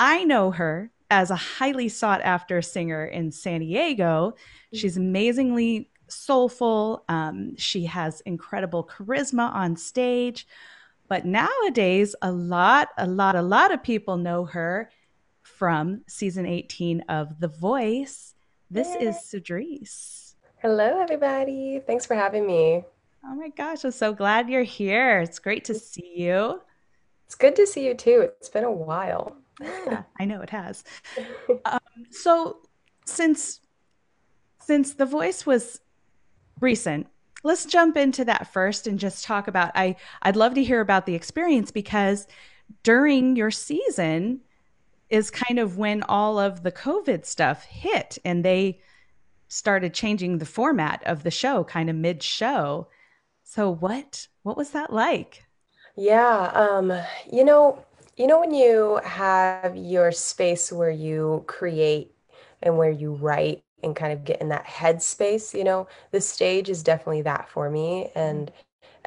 I know her as a highly sought after singer in San Diego. She's amazingly soulful. Um, she has incredible charisma on stage. But nowadays, a lot, a lot, a lot of people know her from season 18 of The Voice. This Yay. is Cedrice. Hello, everybody. Thanks for having me. Oh my gosh, I'm so glad you're here. It's great to see you. It's good to see you too. It's been a while. Yeah, I know it has. Um, so, since since The Voice was recent, let's jump into that first and just talk about I I'd love to hear about the experience because during your season is kind of when all of the COVID stuff hit and they started changing the format of the show kind of mid show. So what what was that like? Yeah, um, you know, you know when you have your space where you create and where you write and kind of get in that headspace, you know, the stage is definitely that for me and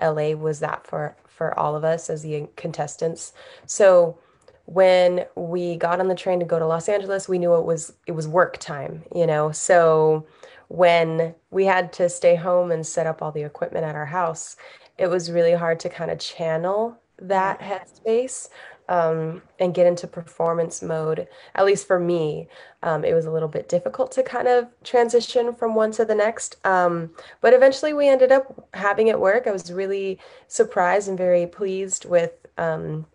mm-hmm. LA was that for for all of us as the contestants. So when we got on the train to go to Los Angeles, we knew it was it was work time, you know. So when we had to stay home and set up all the equipment at our house, it was really hard to kind of channel that headspace um, and get into performance mode. At least for me, um, it was a little bit difficult to kind of transition from one to the next. Um, but eventually, we ended up having it work. I was really surprised and very pleased with um,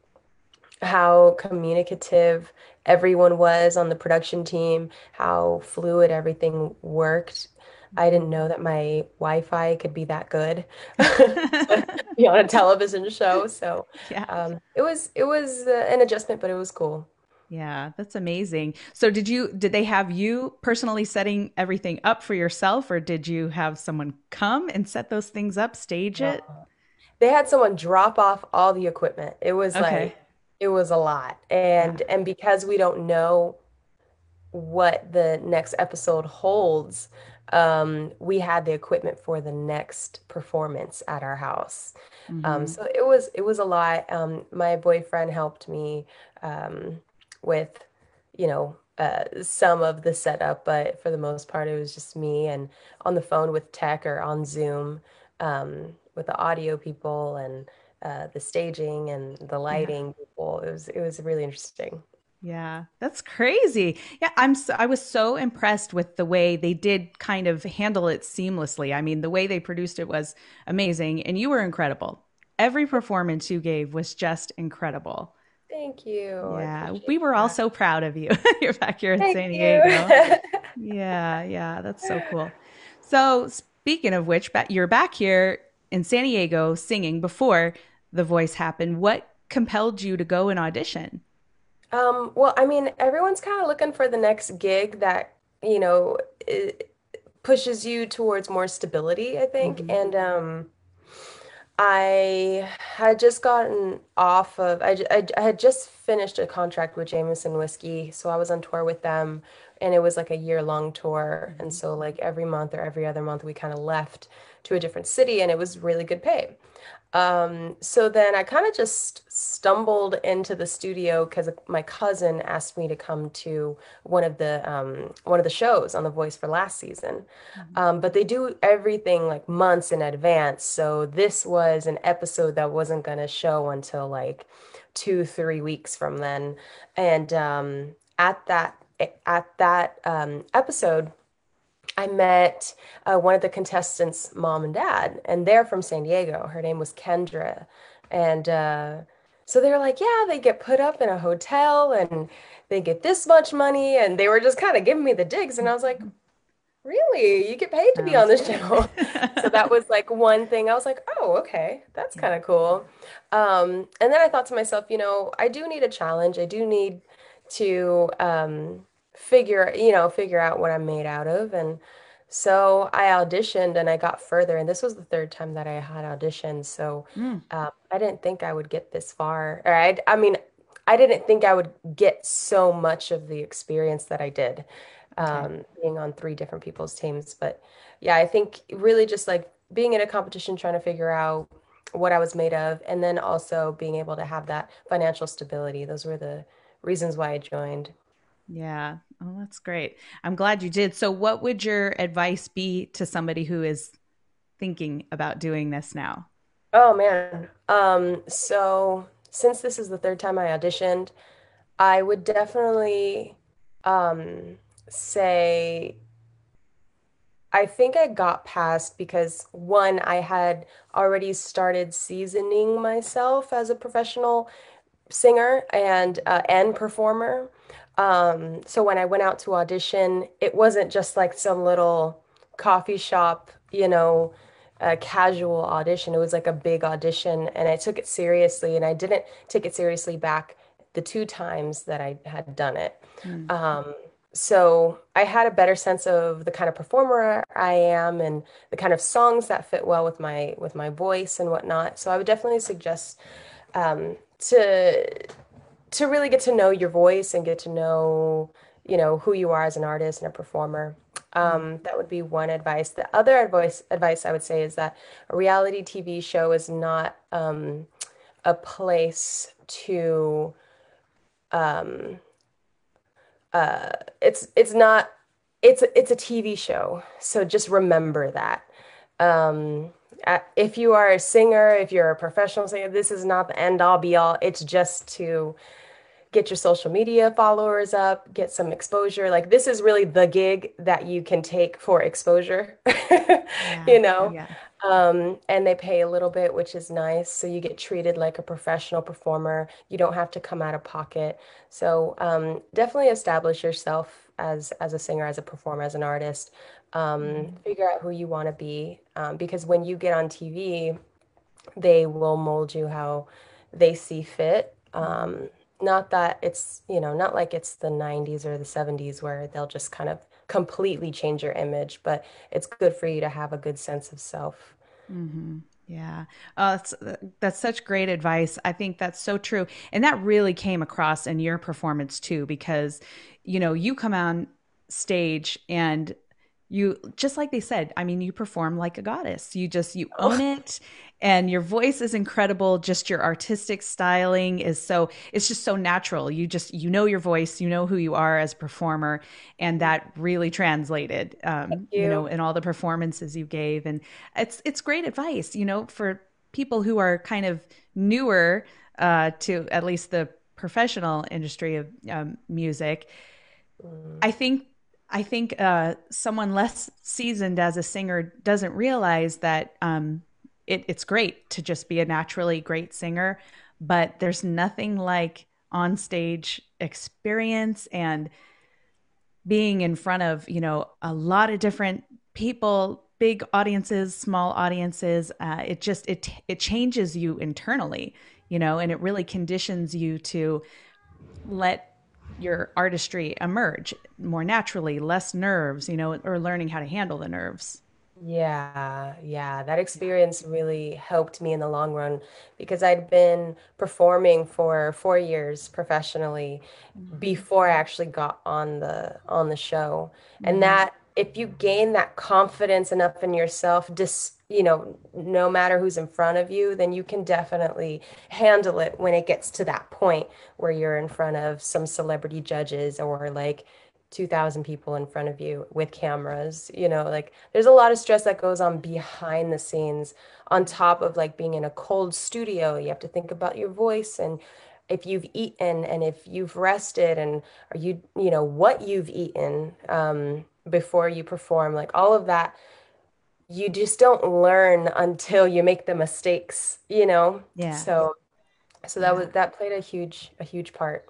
how communicative everyone was on the production team, how fluid everything worked. I didn't know that my Wi-Fi could be that good be on a television show. So yeah. um, it was it was uh, an adjustment, but it was cool. Yeah, that's amazing. So did you did they have you personally setting everything up for yourself, or did you have someone come and set those things up, stage it? They had someone drop off all the equipment. It was okay. like it was a lot, and yeah. and because we don't know what the next episode holds um, we had the equipment for the next performance at our house. Um, mm-hmm. Um, so it was it was a lot. Um, my boyfriend helped me um, with, you know, uh, some of the setup, but for the most part, it was just me and on the phone with tech or on Zoom um, with the audio people and uh, the staging and the lighting yeah. people. It was it was really interesting. Yeah, that's crazy. Yeah, I'm so, I was so impressed with the way they did kind of handle it seamlessly. I mean, the way they produced it was amazing and you were incredible. Every performance you gave was just incredible. Thank you. Yeah, we were that. all so proud of you. You're back here in Thank San Diego. yeah, yeah, that's so cool. So, speaking of which, you're back here in San Diego singing before the voice happened. What compelled you to go and audition? Um, well, I mean, everyone's kind of looking for the next gig that, you know, pushes you towards more stability, I think. Mm-hmm. And um, I had just gotten off of, I, I, I had just finished a contract with Jameson Whiskey. So I was on tour with them and it was like a year long tour. And so, like, every month or every other month, we kind of left to a different city and it was really good pay. Um, so then I kind of just stumbled into the studio because my cousin asked me to come to one of the um, one of the shows on The Voice for last season. Mm-hmm. Um, but they do everything like months in advance. So this was an episode that wasn't going to show until like two, three weeks from then. And um, at that at that um, episode, I met uh, one of the contestants' mom and dad, and they're from San Diego. Her name was Kendra. And uh, so they were like, yeah, they get put up in a hotel and they get this much money. And they were just kind of giving me the digs. And I was like, really? You get paid to be on the show? so that was like one thing. I was like, oh, okay, that's kind of cool. Um, and then I thought to myself, you know, I do need a challenge. I do need to um, figure you know figure out what i'm made out of and so i auditioned and i got further and this was the third time that i had auditioned so mm. um, i didn't think i would get this far or I, I mean i didn't think i would get so much of the experience that i did um, okay. being on three different people's teams but yeah i think really just like being in a competition trying to figure out what i was made of and then also being able to have that financial stability those were the reasons why I joined. Yeah. Oh, that's great. I'm glad you did. So, what would your advice be to somebody who is thinking about doing this now? Oh man. Um, so since this is the third time I auditioned, I would definitely um say I think I got past because one, I had already started seasoning myself as a professional singer and uh, and performer. Um, so when I went out to audition, it wasn't just like some little coffee shop, you know, a casual audition. It was like a big audition, and I took it seriously. And I didn't take it seriously back the two times that I had done it. Mm. Um, so I had a better sense of the kind of performer I am and the kind of songs that fit well with my with my voice and whatnot. So I would definitely suggest um, to to really get to know your voice and get to know you know who you are as an artist and a performer. Um, that would be one advice. The other advice advice I would say is that a reality TV show is not um, a place to um, uh, it's it's not it's it's a TV show. So just remember that. Um, if you are a singer, if you're a professional singer, this is not the end all be all. It's just to get your social media followers up, get some exposure. Like this is really the gig that you can take for exposure, yeah, you know? Yeah. Um, and they pay a little bit, which is nice. So you get treated like a professional performer. You don't have to come out of pocket. So um, definitely establish yourself as as a singer, as a performer, as an artist. Um, mm-hmm. Figure out who you want to be, um, because when you get on TV, they will mold you how they see fit. Um, not that it's you know not like it's the 90s or the 70s where they'll just kind of completely change your image but it's good for you to have a good sense of self mm-hmm. yeah uh, that's, that's such great advice i think that's so true and that really came across in your performance too because you know you come on stage and you just like they said i mean you perform like a goddess. You just you own it and your voice is incredible. Just your artistic styling is so it's just so natural. You just you know your voice you know who you are as a performer and that really translated um, you. you know in all the performances you gave. And it's it's great advice you know for people who are kind of newer uh, to at least the professional industry of um, music. Mm. i think I think uh, someone less seasoned as a singer doesn't realize that um, it, it's great to just be a naturally great singer, but there's nothing like on stage experience and being in front of you know a lot of different people big audiences small audiences uh, it just it it changes you internally you know and it really conditions you to let your artistry emerge more naturally, less nerves, you know, or learning how to handle the nerves. Yeah, yeah, that experience really helped me in the long run because I'd been performing for four years professionally mm-hmm. before I actually got on the on the show. And mm-hmm. that if you gain that confidence enough in yourself, dis, you know, no matter who's in front of you, then you can definitely handle it when it gets to that point where you're in front of some celebrity judges or like 2000 people in front of you with cameras you know like there's a lot of stress that goes on behind the scenes on top of like being in a cold studio. You have to think about your voice and if you've eaten and if you've rested and are you you know what you've eaten um, before you perform like all of that you just don't learn until you make the mistakes you know? Yeah. So so that yeah. was that played a huge a huge part.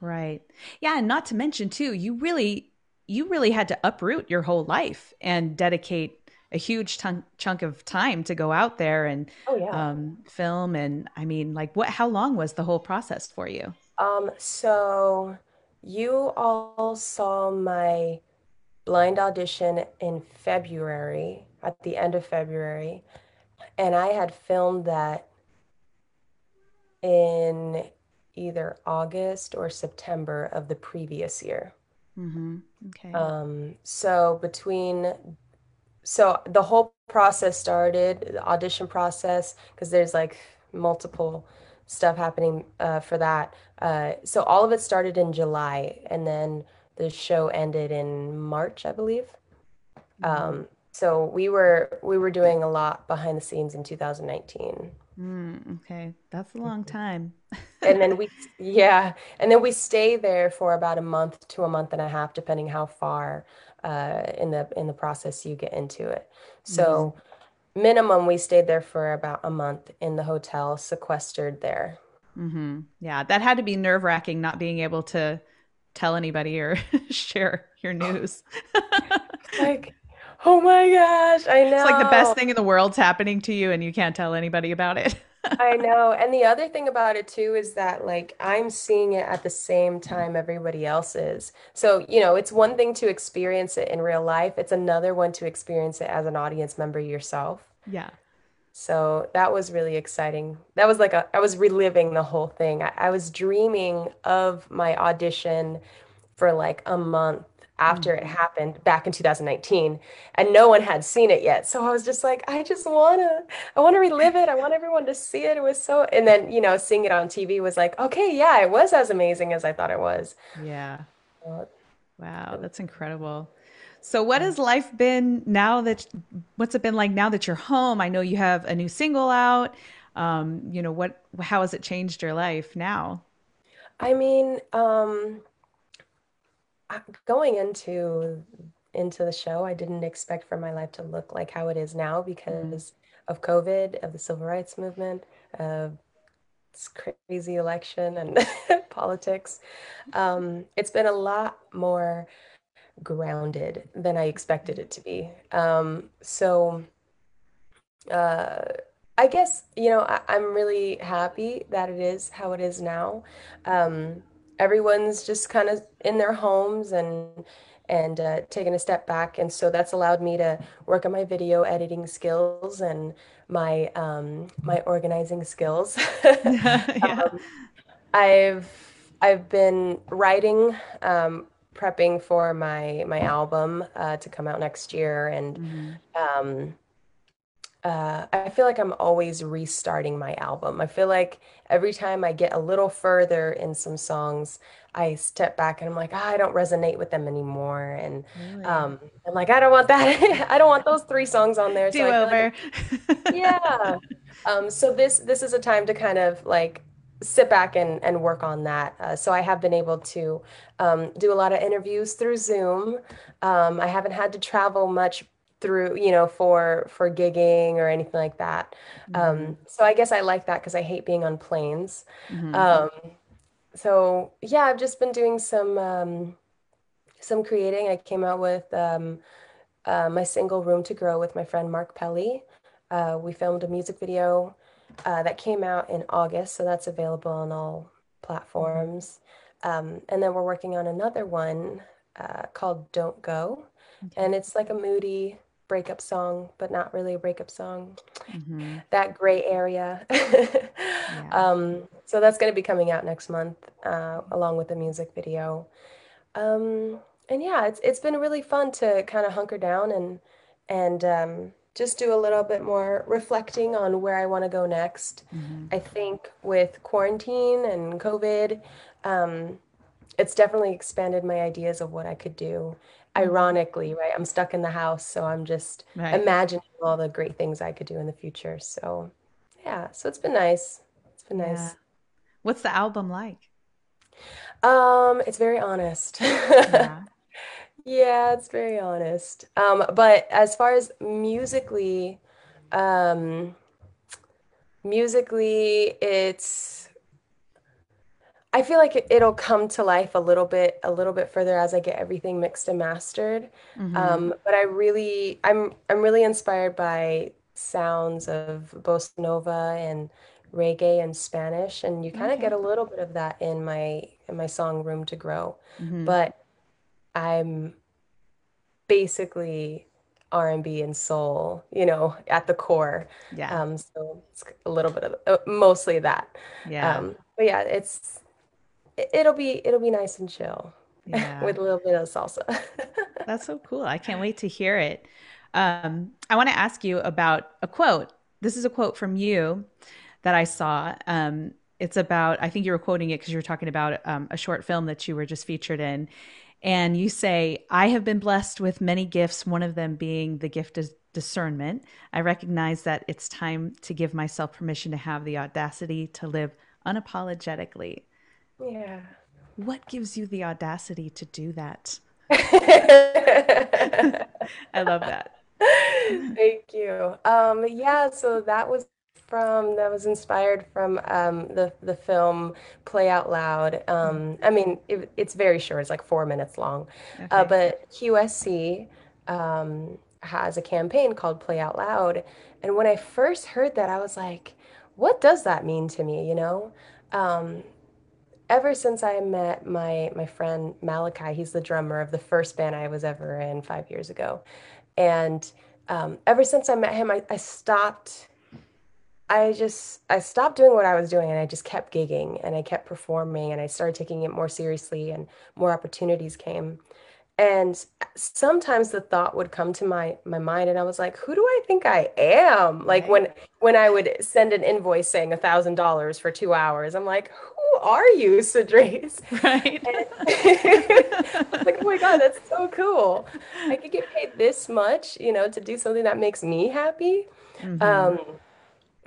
Right. Yeah and not to mention too you really you really had to uproot your whole life and dedicate a huge ton- chunk of time to go out there and oh, yeah. um, film and i mean like what how long was the whole process for you? Um so you all saw my blind audition in February, at the end of February. And I had filmed that in either August or September of the previous year. Mm-hmm. Okay. Um, so between, so the whole process started, the audition process, because there's like multiple stuff happening uh, for that. Uh, so all of it started in July, and then the show ended in March, I believe. Um, so we were we were doing a lot behind the scenes in 2019. Mm, okay, that's a long time. And then we, yeah, and then we stay there for about a month to a month and a half, depending how far uh, in the in the process you get into it. So minimum, we stayed there for about a month in the hotel, sequestered there. hmm Yeah, that had to be nerve-wracking not being able to tell anybody or share your oh. news. Like, oh my gosh, I know. It's like the best thing in the world's happening to you and you can't tell anybody about it. I know. And the other thing about it too is that like I'm seeing it at the same time everybody else is. So, you know, it's one thing to experience it in real life. It's another one to experience it as an audience member yourself. Yeah. So that was really exciting. That was like a, I was reliving the whole thing. I, I was dreaming of my audition for like a month after it Mhm. happened back in 2019, and no one had seen it yet. So I was just like, I just wanna, I wanna relive it. I want everyone to see it. It was so, and then, you know, seeing it on TV was like, okay, yeah, it was as amazing as I thought it was. Yeah. Wow, that's incredible. So what has life been now that what's it been like now that you're home? I know you have a new single out. Um, you know, what how has it changed your life now? I mean, um, going into into the show, I didn't expect for my life to look like how it is now Mm, because of COVID, of the civil rights movement, of this crazy election and politics. Um, it's been a lot more grounded than I expected it to be. Um, so uh, I guess, you know, I, I'm really happy that it is how it is now. Um, everyone's just kind of in their homes and and uh, taking a step back, and so that's allowed me to work on my video editing skills and my um, my organizing skills. Yeah. Um, I've I've been writing, um, prepping for my my album uh, to come out next year, and hmm um, uh, I feel like I'm always restarting my album. I feel like every time I get a little further in some songs, I step back and I'm like, ah, I don't resonate with them anymore. And Really? um, I'm like, I don't want that. I don't want those three songs on there. Do I feel like, over. yeah. Um, so this this is a time to kind of like sit back and and work on that. Uh, so I have been able to um, do a lot of interviews through Zoom. Um, I haven't had to travel much through, you know, for for gigging or anything like that. hmm Um, so I guess I like that because I hate being on planes. hmm Um, so yeah, I've just been doing some um, some creating. I came out with um, uh, my single Room to Grow with my friend Mark Pelly. Uh, we filmed a music video uh, that came out in August, so that's available on all platforms. Um, and then we're working on another one uh, called Don't Go. Okay. And it's like a moody breakup song, but not really a breakup song. hmm That gray area. Yeah. Um, so that's going to be coming out next month, uh, along with the music video. Um, and yeah, it's it's been really fun to kind of hunker down and and um, just do a little bit more reflecting on where I want to go next. hmm I think with quarantine and COVID, um, it's definitely expanded my ideas of what I could do. hmm Ironically, right? I'm stuck in the house, so I'm just Right. imagining all the great things I could do in the future. So yeah, so it's been nice. It's been Yeah. nice. What's the album like? Um, it's very honest. Yeah. Yeah, it's very honest. Um, but as far as musically, um, musically, it's I feel like it, it'll come to life a little bit, a little bit further as I get everything mixed and mastered. hmm Um, but I really, I'm, I'm really inspired by sounds of bossa nova and reggae and Spanish, and you kind of get a little bit of that in my in my song Room to Grow. hmm But I'm basically R&B and soul, you know, at the core. Yeah. Um, so it's a little bit of uh, mostly that. Yeah. Um, but yeah, it's it- it'll be it'll be nice and chill Yeah. with a little bit of salsa. That's so cool. I can't wait to hear it. Um, I want to ask you about a quote. This is a quote from you that I saw. Um, it's about i think you were quoting it because you were talking about um, a short film that you were just featured in and you say i have been blessed with many gifts one of them being the gift of discernment. I recognize that it's time to give myself permission to have the audacity to live unapologetically. Yeah. What gives you the audacity to do that? I love that. Thank you. Um yeah so that was from that was inspired from um, the the film Play Out Loud. Um, I mean, it, it's very short; it's like four minutes long. Uh, okay. Uh, but QSC um, has a campaign called Play Out Loud, and when I first heard that, I was like, "What does that mean to me?" You know. Um, ever since I met my my friend Malachi, he's the drummer of the first band I was ever in five years ago, and um, ever since I met him, I, I stopped I just I stopped doing what I was doing and I just kept gigging and I kept performing and I started taking it more seriously and more opportunities came. And sometimes the thought would come to my my mind and I was like, who do I think I am? Like right. when when I would send an invoice saying a thousand dollars for two hours, I'm like, who are you, Cedrice? Right. I was like, oh my God, that's so cool. I could get paid this much, you know, to do something that makes me happy. Mm-hmm. Um,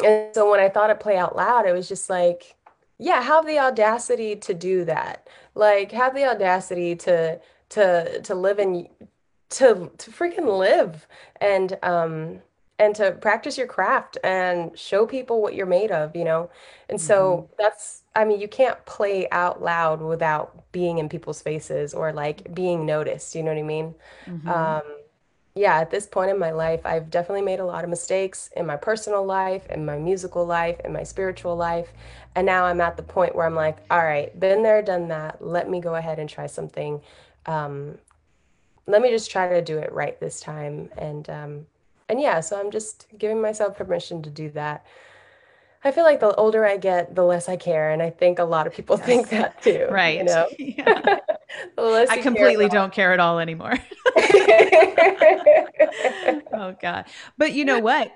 and so when I thought it play out loud, it was just like, yeah, have the audacity to do that. Like have the audacity to to to live in to to freaking live and um and to practice your craft and show people what you're made of, you know? And so mm-hmm. that's I mean, you can't play out loud without being in people's faces or like being noticed, you know what I mean? Mm-hmm. Um yeah, at this point in my life, I've definitely made a lot of mistakes in my personal life, in my musical life, in my spiritual life. And now I'm at the point where I'm like, all right, been there, done that. Let me go ahead and try something. Um, let me just try to do it right this time. And um, and yeah, so I'm just giving myself permission to do that. I feel like the older I get, the less I care, and I think a lot of people yes. think that too. Right. You know? yeah. I completely care don't care at all anymore. Oh God! But you know what?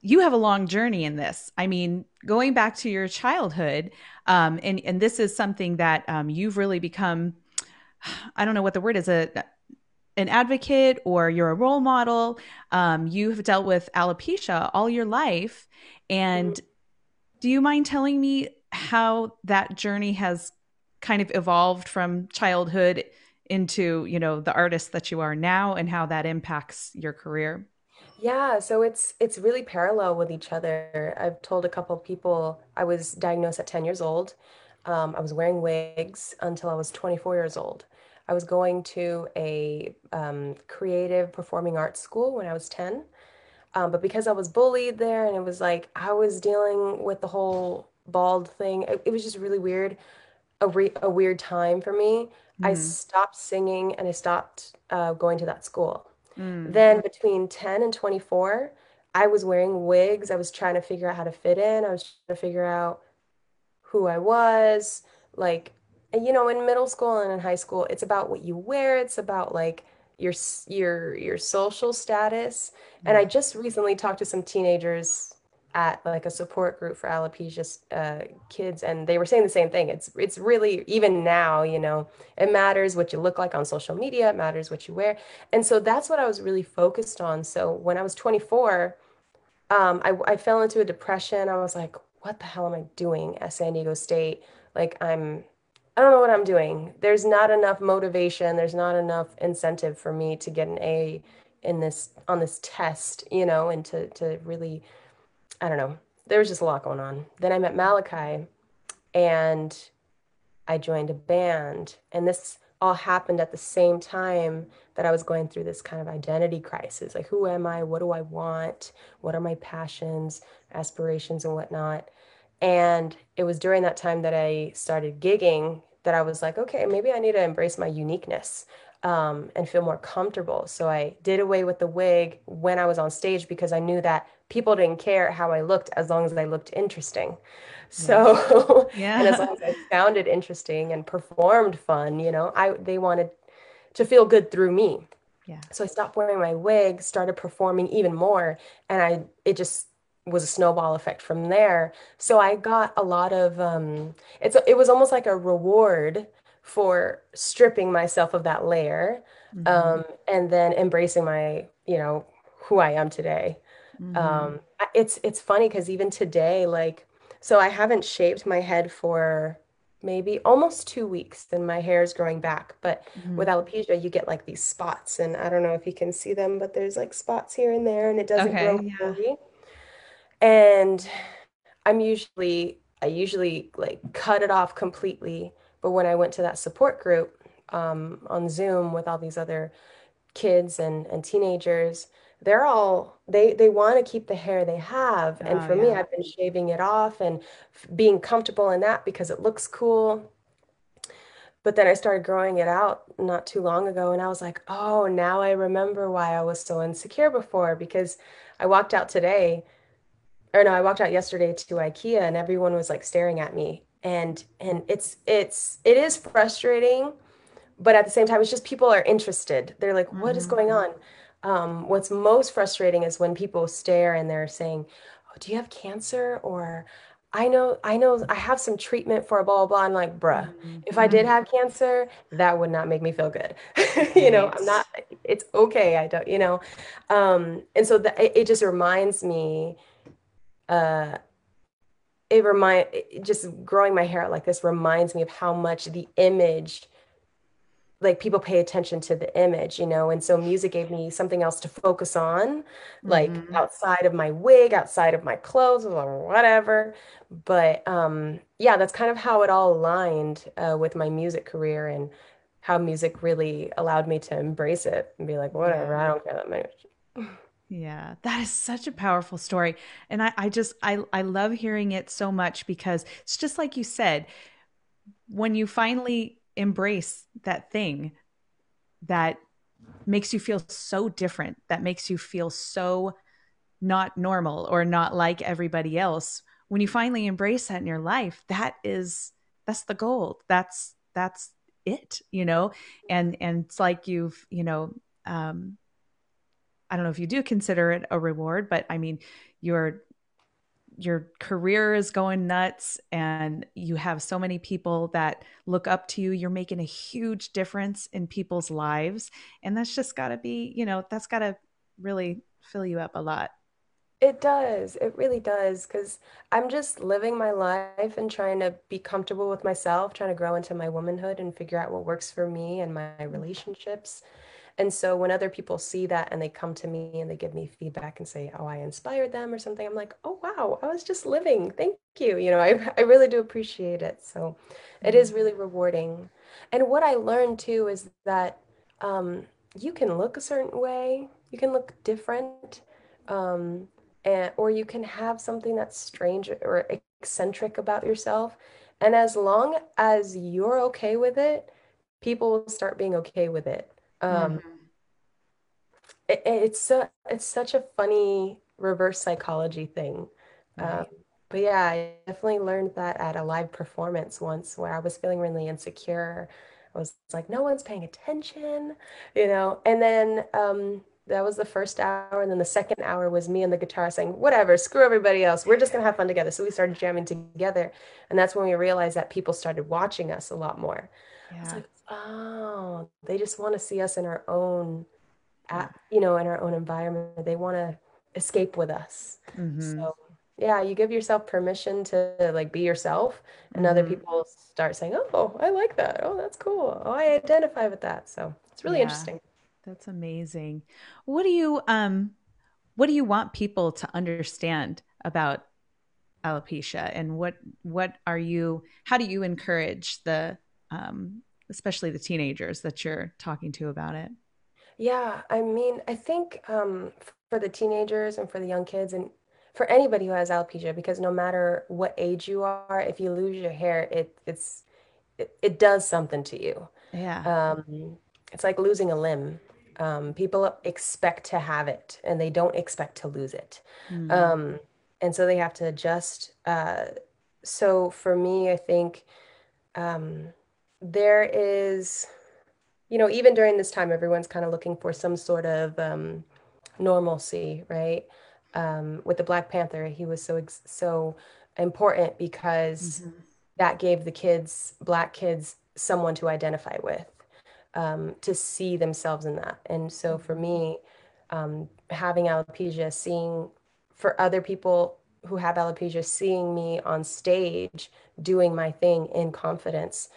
You have a long journey in this. I mean, going back to your childhood, um, and and this is something that um, you've really become. I don't know what the word is a an advocate or you're a role model. Um, you have dealt with alopecia all your life, and mm-hmm do you mind telling me how that journey has kind of evolved from childhood into, you know, the artist that you are now and how that impacts your career? Yeah, so it's it's really parallel with each other. I've told a couple of people I was diagnosed at 10 years old. Um, I was wearing wigs until I was 24 years old. I was going to a um, creative performing arts school when I was 10. Um, but because I was bullied there and it was like I was dealing with the whole bald thing, it, it was just really weird, a, re- a weird time for me. Mm. I stopped singing and I stopped uh, going to that school. Mm. Then between 10 and 24, I was wearing wigs. I was trying to figure out how to fit in. I was trying to figure out who I was. Like, you know, in middle school and in high school, it's about what you wear. It's about like your your your social status. And I just recently talked to some teenagers at like a support group for alopecia uh, kids, and they were saying the same thing. It's it's really even now, you know, it matters what you look like on social media. It matters what you wear, and so that's what I was really focused on. So when I was 24, um, I I fell into a depression. I was like, what the hell am I doing at San Diego State? Like I'm I don't know what I'm doing. There's not enough motivation. There's not enough incentive for me to get an A in this on this test, you know, and to to really, I don't know. There was just a lot going on. Then I met Malachi, and I joined a band, and this all happened at the same time that I was going through this kind of identity crisis. Like, who am I? What do I want? What are my passions, aspirations, and whatnot? And it was during that time that I started gigging that I was like, okay, maybe I need to embrace my uniqueness um, and feel more comfortable. So I did away with the wig when I was on stage because I knew that people didn't care how I looked as long as I looked interesting. So, yeah. and as long as I sounded interesting and performed fun, you know, I they wanted to feel good through me. Yeah. So I stopped wearing my wig, started performing even more, and I it just was a snowball effect from there. So I got a lot of um, it's it was almost like a reward for stripping myself of that layer Mm-hmm. um, and then embracing my you know who I am today. Mm-hmm. Um, it's it's funny because even today, like, so I haven't shaved my head for maybe almost two weeks, and my hair is growing back. But Mm-hmm. with alopecia, you get like these spots, and I don't know if you can see them, but there's like spots here and there, and it doesn't Okay. grow Yeah. fully. And I'm usually I usually like cut it off completely. But when I went to that support group um, on Zoom with all these other kids and and teenagers, they're all they they want to keep the hair they have. And Oh for me. I've been shaving it off and f- being comfortable in that because it looks cool. But then I started growing it out not too long ago, and I was like, oh, now I remember why I was so insecure before because I walked out today or no, I walked out yesterday to IKEA and everyone was like staring at me. And and it's it's it is frustrating, but at the same time, it's just people are interested. They're like, what is Mm-hmm. going on? Um, what's most frustrating is when people stare and they're saying, oh, do you have cancer? Or I know, I know I have some treatment for a blah blah blah. I'm like, bruh, if I did Mm-hmm. have cancer, that would not make me feel good. You know, I'm not, it's okay. I don't, you know. Um, and so that it, it just reminds me uh it remind it, just growing my hair out like this reminds me of how much the image like people pay attention to the image you know and so music gave me something else to focus on like Mm-hmm. outside of my wig outside of my clothes or whatever but um yeah that's kind of how it all aligned uh, with my music career and how music really allowed me to embrace it and be like whatever Yeah. I don't care that much Yeah, that is such a powerful story. And I, I just I I love hearing it so much because it's just like you said, when you finally embrace that thing that makes you feel so different, that makes you feel so not normal or not like everybody else, when you finally embrace that in your life, that is that's the gold. That's that's it, you know? And and it's like you've, you know, um I don't know if you do consider it a reward, but I mean, your your career is going nuts and you have so many people that look up to you. You're making a huge difference in people's lives. And that's just got to be, you know, that's got to really fill you up a lot. It does. It really does. Because I'm just living my life and trying to be comfortable with myself, trying to grow into my womanhood and figure out what works for me and my relationships. And so when other people see that and they come to me and they give me feedback and say, "Oh, I inspired them" or something, I'm like, "Oh, wow, I was just living. Thank you." You know, I I really do appreciate it. So it is really rewarding. And what I learned too is that um, you can look a certain way, you can look different, um, and or you can have something that's strange or eccentric about yourself. And as long as you're okay with it, people will start being okay with it. Um, Mm-hmm. it, it's so it's such a funny reverse psychology thing. Um, but yeah, I definitely learned that at a live performance once where I was feeling really insecure. I was like, no one's paying attention, you know. And then um, that was the first hour, and then the second hour was me and the guitar saying, whatever, screw everybody else. We're just gonna have fun together. So we started jamming together, and that's when we realized that people started watching us a lot more. I was Yeah. like, oh, they just want to see us in our own at, you know, in our own environment. They want to escape with us. Mm-hmm. So, yeah, you give yourself permission to like be yourself, and other Mm-hmm. people start saying, "Oh, I like that. Oh, that's cool. Oh, I identify with that." So, it's really Yeah. interesting. That's amazing. What do you um what do you want people to understand about alopecia and what what are you how do you encourage the um especially the teenagers that you're talking to about it? Yeah, I mean, I think um, for the teenagers and for the young kids and for anybody who has alopecia, because no matter what age you are, if you lose your hair, it it's it, it does something to you. Yeah. Um, it's like losing a limb. Um, people expect to have it and they don't expect to lose it. Mm. Um, and so they have to adjust. Uh, so for me, I think um, there is, you know, even during this time, everyone's kind of looking for some sort of um, normalcy, right? um, with the Black Panther, he was so ex- so important because mm-hmm. that gave the kids, black kids, someone to identify with, um, to see themselves in that. And so for me, um, having alopecia, seeing for other people who have alopecia, seeing me on stage doing my thing in confidence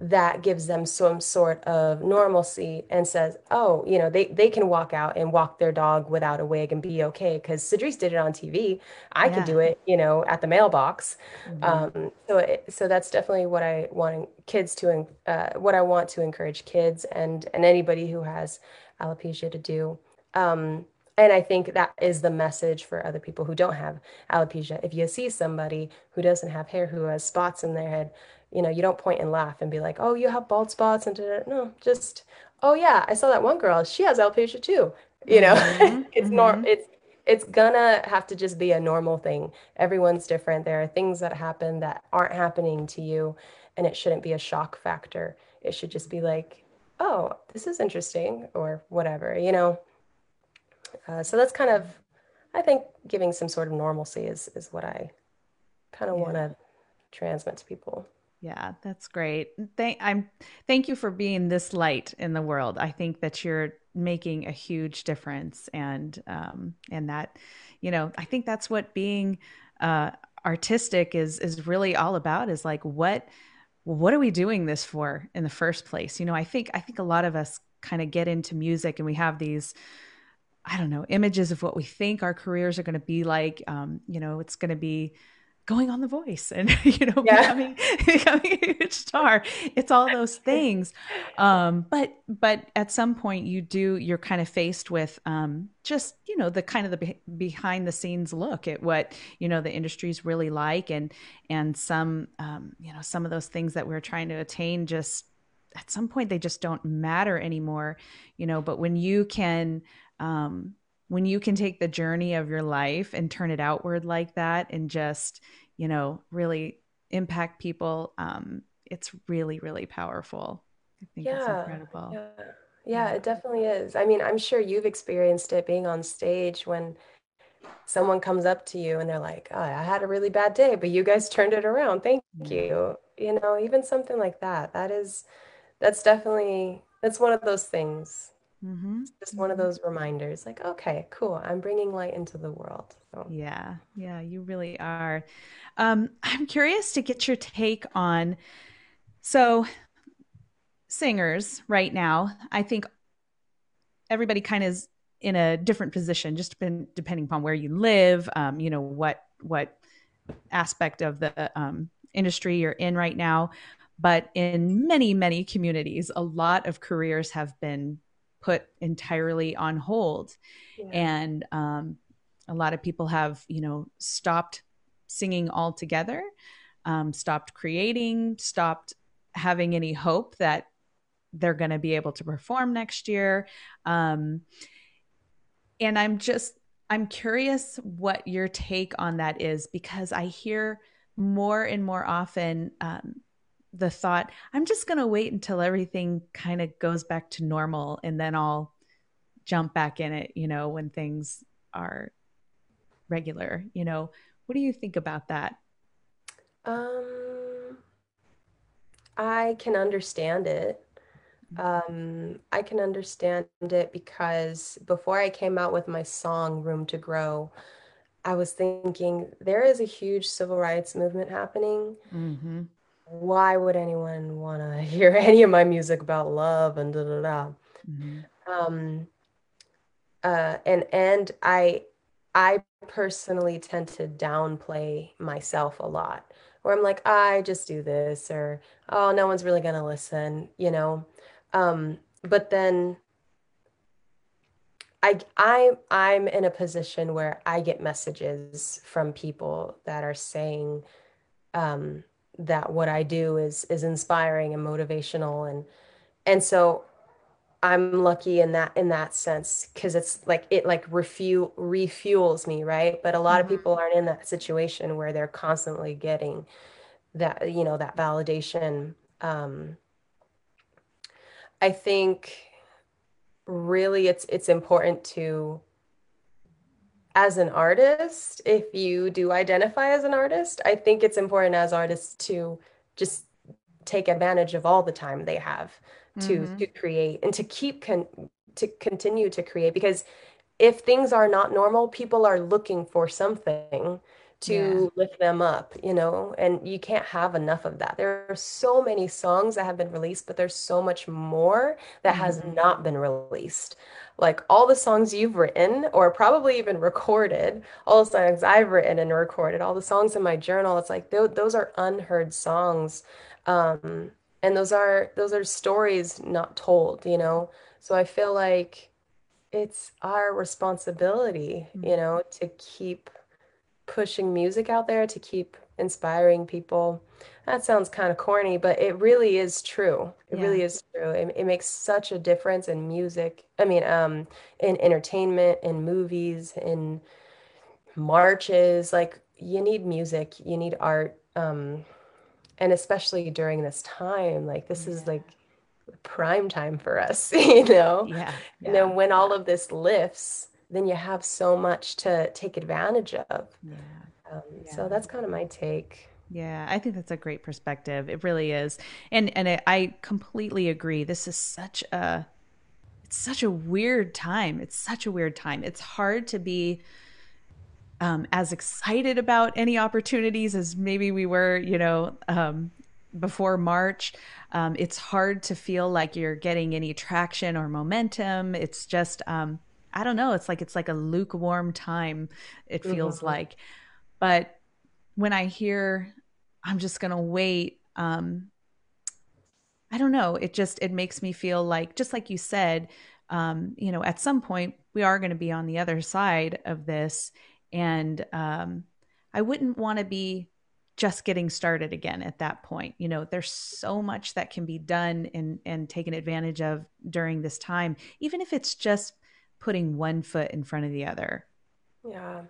that gives them some sort of normalcy and says, oh, you know, they, they can walk out and walk their dog without a wig and be okay. Because Cedric did it on TV. I yeah. could do it, you know, at the mailbox. Mm-hmm. Um, so, it, so that's definitely what I want kids to, uh, what I want to encourage kids and, and anybody who has alopecia to do. Um, and I think that is the message for other people who don't have alopecia. If you see somebody who doesn't have hair, who has spots in their head, you know, you don't point and laugh and be like, oh, you have bald spots and da-da. no, just, oh yeah, I saw that one girl, she has alopecia too. You know, mm-hmm. it's mm-hmm. normal. It's it's gonna have to just be a normal thing. Everyone's different. There are things that happen that aren't happening to you, and it shouldn't be a shock factor. It should just be like, oh, this is interesting, or whatever, you know. Uh, so that's kind of, I think, giving some sort of normalcy is is what I kind of yeah. want to transmit to people. Yeah, that's great. Thank I'm thank you for being this light in the world. I think that you're making a huge difference and um and that you know, I think that's what being uh artistic is is really all about is like what what are we doing this for in the first place? You know, I think I think a lot of us kind of get into music and we have these I don't know, images of what we think our careers are going to be like. Um, you know, it's going to be going on The Voice and you know yeah. becoming becoming a huge star. It's all those things. Um, but but at some point you do you're kind of faced with um, just you know the kind of the be- behind the scenes look at what you know the industry's really like and and some um, you know some of those things that we're trying to attain just at some point they just don't matter anymore you know but when you can um, when you can take the journey of your life and turn it outward like that and just you know really impact people um, it's really really powerful. I think yeah, it's incredible. Yeah. yeah. It definitely is. I mean i'm sure you've experienced it being on stage when someone comes up to you and they're like oh, i had a really bad day but you guys turned it around. Thank you. You know even something like that. That is that's definitely that's one of those things Mm-hmm. just one of mm-hmm. those reminders like, okay, cool. I'm bringing light into the world. So. Yeah. Yeah, you really are. Um, I'm curious to get your take on so singers right now. I think everybody kind of is in a different position, just depending upon where you live, um, you know, what, what aspect of the um, industry you're in right now. But in many, many communities, a lot of careers have been put entirely on hold. Yeah. And um, a lot of people have, you know, stopped singing altogether, um, stopped creating, stopped having any hope that they're going to be able to perform next year. Um, and I'm just, I'm curious what your take on that is because I hear more and more often um, the thought, I'm just going to wait until everything kind of goes back to normal and then I'll jump back in it, you know, when things are regular, you know. What do you think about that? Um I can understand it. Mm-hmm. Um I can understand it because before I came out with my song Room to Grow, I was thinking there is a huge civil rights movement happening. Mm-hmm why would anyone want to hear any of my music about love and da da da? Mm-hmm. Um, uh, and and I I personally tend to downplay myself a lot, where I'm like, I just do this, or oh, no one's really gonna listen, you know. Um, but then I I I'm in a position where I get messages from people that are saying um, that what I do is is inspiring and motivational. And and so I'm lucky in that in that sense because it's like it like refuel refuels me right? But a lot mm-hmm. of people aren't in that situation where they're constantly getting that you know that validation. Um I think really it's it's important to as an artist, if you do identify as an artist, I think it's important as artists to just take advantage of all the time they have to mm-hmm. to create and to keep con- to continue to create because if things are not normal, people are looking for something to yeah. lift them up, you know, and you can't have enough of that. There are so many songs that have been released, but there's so much more that mm-hmm. has not been released. Like all the songs you've written, or probably even recorded, all the songs I've written and recorded, all the songs in my journal, it's like th- those are unheard songs. Um, and those are those are stories not told, you know. So I feel like it's our responsibility, mm-hmm. you know, to keep pushing music out there to keep inspiring people. That sounds kind of corny, but it really is true. It yeah. really is true. It, it, makes such a difference in music. I mean, um, in entertainment, in movies, in marches. Like you need music, you need art, um, and especially during this time. Like this yeah. is like prime time for us, you know. Yeah. yeah. And then when all of this lifts then you have so much to take advantage of. Yeah. Um, yeah. So that's kind of my take. Yeah, I think that's a great perspective. It really is, and and I, I completely agree. This is such a it's such a weird time. It's such a weird time. It's hard to be um, as excited about any opportunities as maybe we were, you know, um, before March. Um, it's hard to feel like you're getting any traction or momentum. It's just um, I don't know. It's like it's like a lukewarm time. It feels mm-hmm. like, but when I hear I'm just gonna wait, um, I don't know. It just it makes me feel like just like you said, um, you know, at some point we are going to be on the other side of this, and um, I wouldn't want to be just getting started again at that point. You know, there's so much that can be done and and taken advantage of during this time, even if it's just putting one foot in front of the other. Yeah.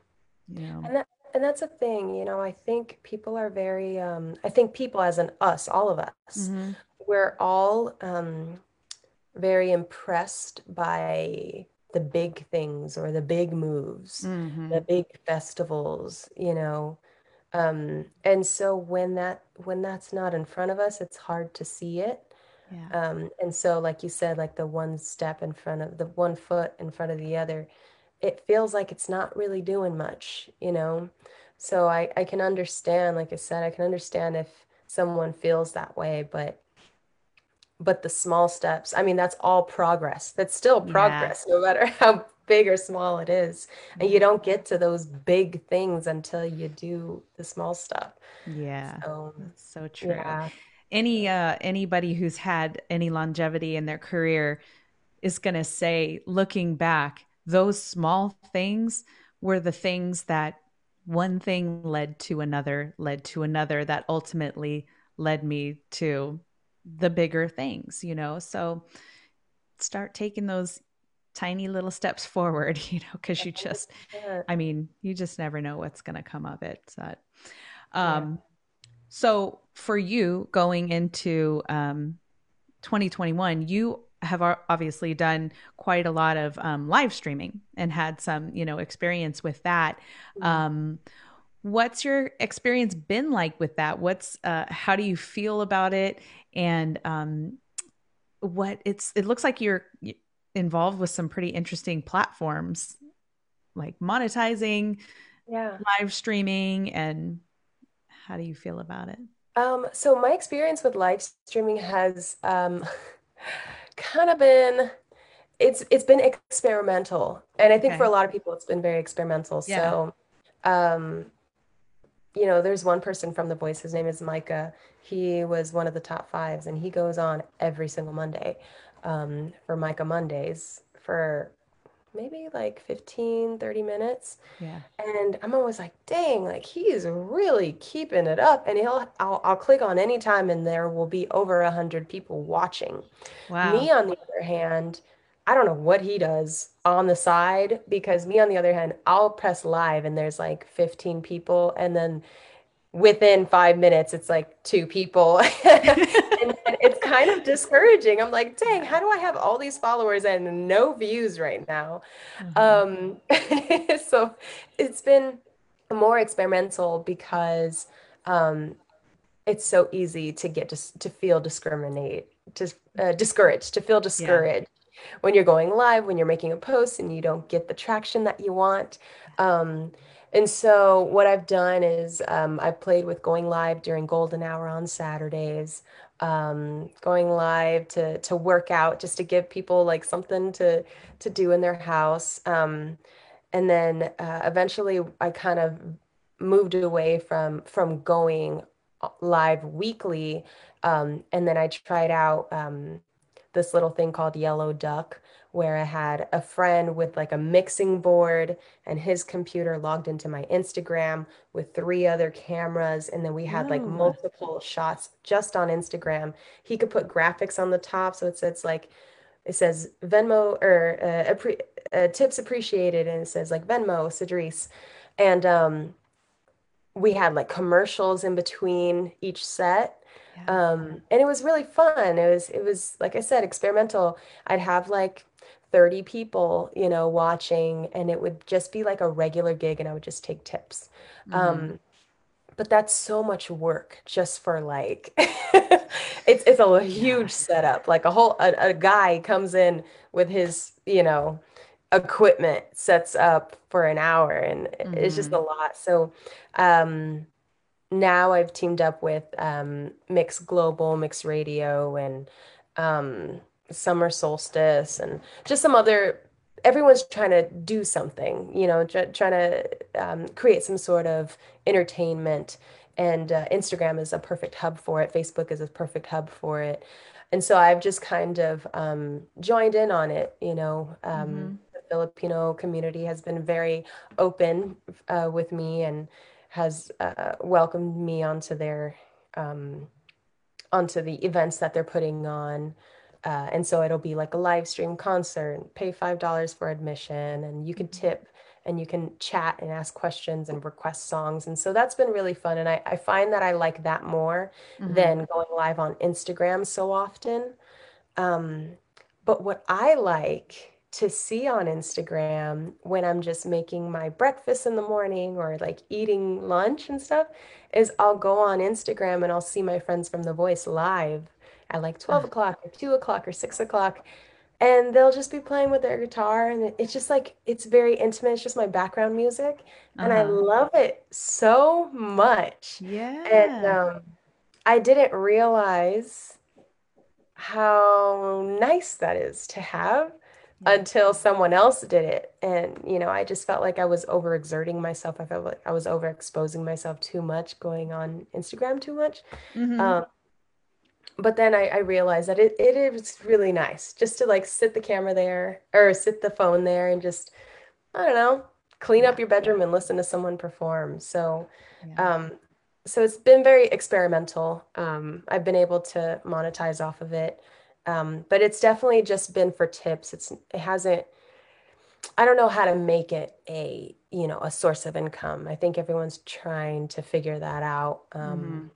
You know? And that and that's a thing, you know, I think people are very um I think people as in us, all of us, mm-hmm. we're all um very impressed by the big things or the big moves, mm-hmm. the big festivals, you know. Um and so when that when that's not in front of us, it's hard to see it. Yeah. Um, and so, like you said, like the one step in front of the one foot in front of the other, it feels like it's not really doing much, you know? So I, I can understand, like I said, I can understand if someone feels that way, but but the small steps, I mean, that's all progress. That's still progress, yeah. no matter how big or small it is. And you don't get to those big things until you do the small stuff. Yeah. So, so true. Yeah any uh anybody who's had any longevity in their career is going to say looking back those small things were the things that one thing led to another led to another that ultimately led me to the bigger things you know? So start taking those tiny little steps forward you know because you just i mean you just never know what's going to come of it so um so for you going into um, 2021, you have obviously done quite a lot of um, live streaming and had some, you know, experience with that. Um, what's your experience been like with that? What's uh, how do you feel about it? And um, what it's it looks like you're involved with some pretty interesting platforms like monetizing, yeah, live streaming, and how do you feel about it? Um, so my experience with live streaming has um, kind of been it's it's been experimental, and I think okay. for a lot of people it's been very experimental. Yeah. So, um, you know, there's one person from The Voice. His name is Micah. He was one of the top fives, and he goes on every single Monday um, for Micah Mondays for maybe like 15 30 minutes. Yeah. And i'm always like dang like he's really keeping it up. And he'll i'll, I'll click on any time and there will be over a hundred people watching. Wow. me on the other hand i don't know what he does on the side because me on the other hand i'll press live and there's like 15 people. And then within five minutes it's like two people and, it's kind of discouraging. I'm like, dang, how do I have all these followers and no views right now? Mm-hmm. Um, so it's been more experimental because um, it's so easy to get to, to feel discriminate, to uh, discouraged, to feel discouraged. Yeah when you're going live, when you're making a post and you don't get the traction that you want. Um, and so what I've done is um, I've played with going live during golden hour on Saturdays, um, going live to to work out just to give people like something to to do in their house. Um, and then uh, eventually I kind of moved away from from going live weekly. Um, and then I tried out um, this little thing called Yellow Duck, where I had a friend with like a mixing board and his computer logged into my Instagram with three other cameras. And then we had like multiple shots just on Instagram. He could put graphics on the top. So it says like, it says Venmo or uh, appre- uh, tips appreciated. And it says like Venmo, Cedrice. And um, we had like commercials in between each set. Um, and it was really fun. It was, it was, like I said, experimental. I'd have like 30 people, you know, watching, and it would just be like a regular gig, and I would just take tips. Mm-hmm. Um, but that's so much work just for like it's it's a huge setup. Like a whole a, a guy comes in with his, you know, equipment, sets up for an hour, and mm-hmm. it's just a mm-hmm. lot. So um now I've teamed up with um, Mix Global, Mix Radio, and um, Summer Solstice, and just some other. Everyone's trying to do something, you know, trying to um, create some sort of entertainment. And uh, Instagram is a perfect hub for it. Facebook is a perfect hub for it. And so I've just kind of um, joined in on it, you know. Um, mm-hmm. The Filipino community has been very open uh, with me and has uh, welcomed me onto their um, onto the events that they're putting on. Uh, and so it'll be like a live stream concert, pay $5 for admission, and you can mm-hmm. tip and you can chat and ask questions and request songs. And so that's been really fun. And I, I find that I like that more mm-hmm. than going live on Instagram so often. Um, but what I like to see on Instagram when I'm just making my breakfast in the morning or like eating lunch and stuff is I'll go on Instagram and I'll see my friends from The Voice live at like 12 o'clock or 2 o'clock or 6 o'clock. And they'll just be playing with their guitar. And it's just like, it's very intimate. It's just my background music. And uh-huh. I love it so much. Yeah. And um, I didn't realize how nice that is to have until someone else did it. And, you know, I just felt like I was overexerting myself. I felt like I was overexposing myself too much, going on Instagram too much. Mm-hmm. Um, but then I, I, realized that it, it is really nice just to like sit the camera there or sit the phone there and just, I don't know, clean yeah. up your bedroom and listen to someone perform. So, yeah. um, so it's been very experimental. Um, I've been able to monetize off of it. Um, but it's definitely just been for tips. It's it hasn't. I don't know how to make it a you know a source of income. I think everyone's trying to figure that out. Um, mm-hmm.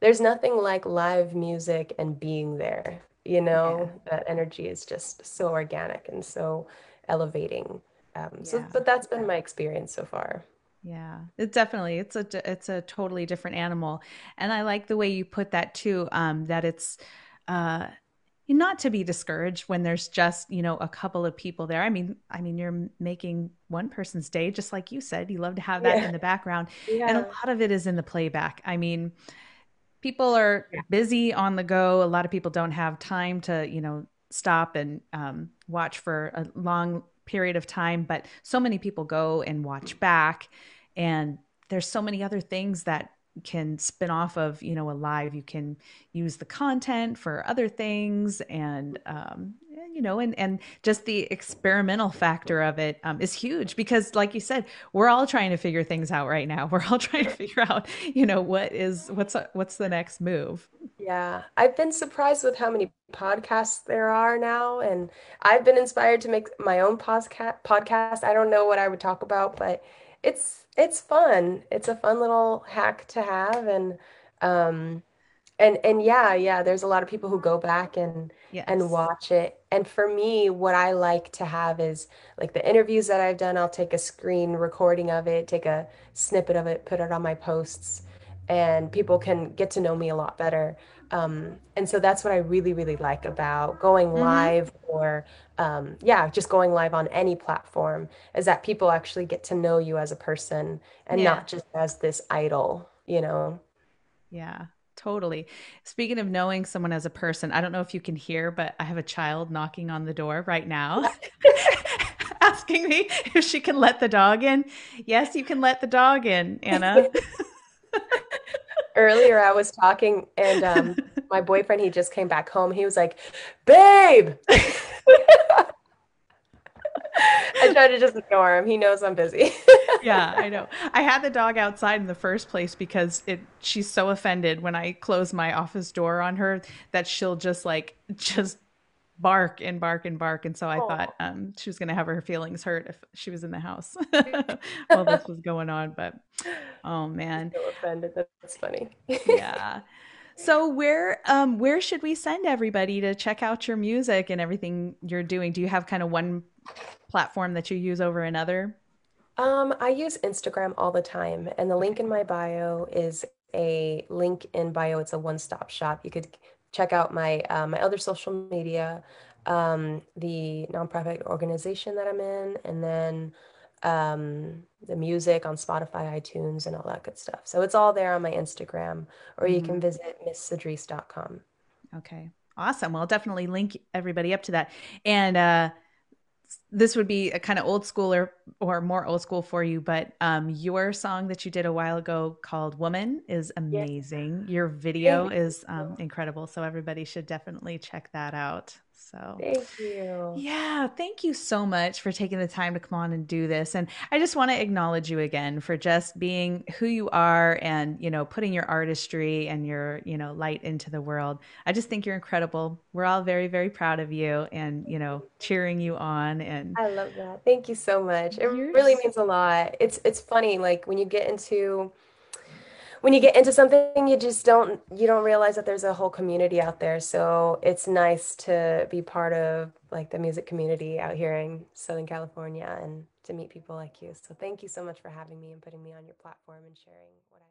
There's nothing like live music and being there. You know yeah. that energy is just so organic and so elevating. Um, yeah. So, but that's been my experience so far. Yeah, it definitely it's a it's a totally different animal, and I like the way you put that too. Um, that it's uh, not to be discouraged when there's just you know a couple of people there i mean i mean you're making one person's day just like you said you love to have that yeah. in the background and a lot of it is in the playback i mean people are yeah. busy on the go a lot of people don't have time to you know stop and um, watch for a long period of time but so many people go and watch back and there's so many other things that can spin off of you know a live you can use the content for other things and um, you know and and just the experimental factor of it um, is huge because like you said we're all trying to figure things out right now. We're all trying to figure out you know what is what's what's the next move. Yeah. I've been surprised with how many podcasts there are now and i've been inspired to make my own podcast podcast. I don't know what i would talk about but it's it's fun. It's a fun little hack to have, and um, and and yeah yeah there's a lot of people who go back and Yes. and watch it and for me what i like to have is like the interviews that i've done i'll take a screen recording of it take a snippet of it put it on my posts and people can get to know me a lot better um, and so that's what i really really like about going Mm-hmm. live or um, yeah just going live on any platform is that people actually get to know you as a person and Yeah. not just as this idol you know Yeah. Totally. Speaking of knowing someone as a person, I don't know if you can hear, but I have a child knocking on the door right now, asking me if she can let the dog in. Yes, you can let the dog in, Anna. Earlier, I was talking, and um, my boyfriend, he just came back home. He was like, Babe! I tried to just ignore him. He knows I'm busy. Yeah, I know. I had the dog outside in the first place because it she's so offended when I close my office door on her that she'll just like just bark and bark and bark. And so I thought Oh. um, she was going to have her feelings hurt if she was in the house while this was going on. But oh man, So offended. That's funny. yeah. So where um where should we send everybody to check out your music and everything you're doing? Do you have kind of one platform that you use over another? Um, I use Instagram all the time, and the link in my bio is a link in bio. It's a one-stop shop. You could check out my uh, my other social media, um, the nonprofit organization that I'm in, and then um, the music on Spotify, iTunes, and all that good stuff. So it's all there on my Instagram, or you Mhm. can visit misscedrice.com. Okay. Awesome. Well, I'll definitely link everybody up to that. And uh this would be a kind of old school or or more old school for you, but um your song that you did a while ago called Woman is amazing. Your video is um incredible, so everybody should definitely check that out. So Thank you. yeah, thank you so much for taking the time to come on and do this. And I just want to acknowledge you again for just being who you are and, you know, putting your artistry and your, you know, light into the world. I just think you're incredible. We're all very, very proud of you and, you know, cheering you on and I love that. Thank you so much. It really means a lot. It's it's funny, like when you get into when you get into something, you just don't you don't realize that there's a whole community out there. So it's nice to be part of like the music community out here in Southern California and to meet people like you. So thank you so much for having me and putting me on your platform and sharing what I.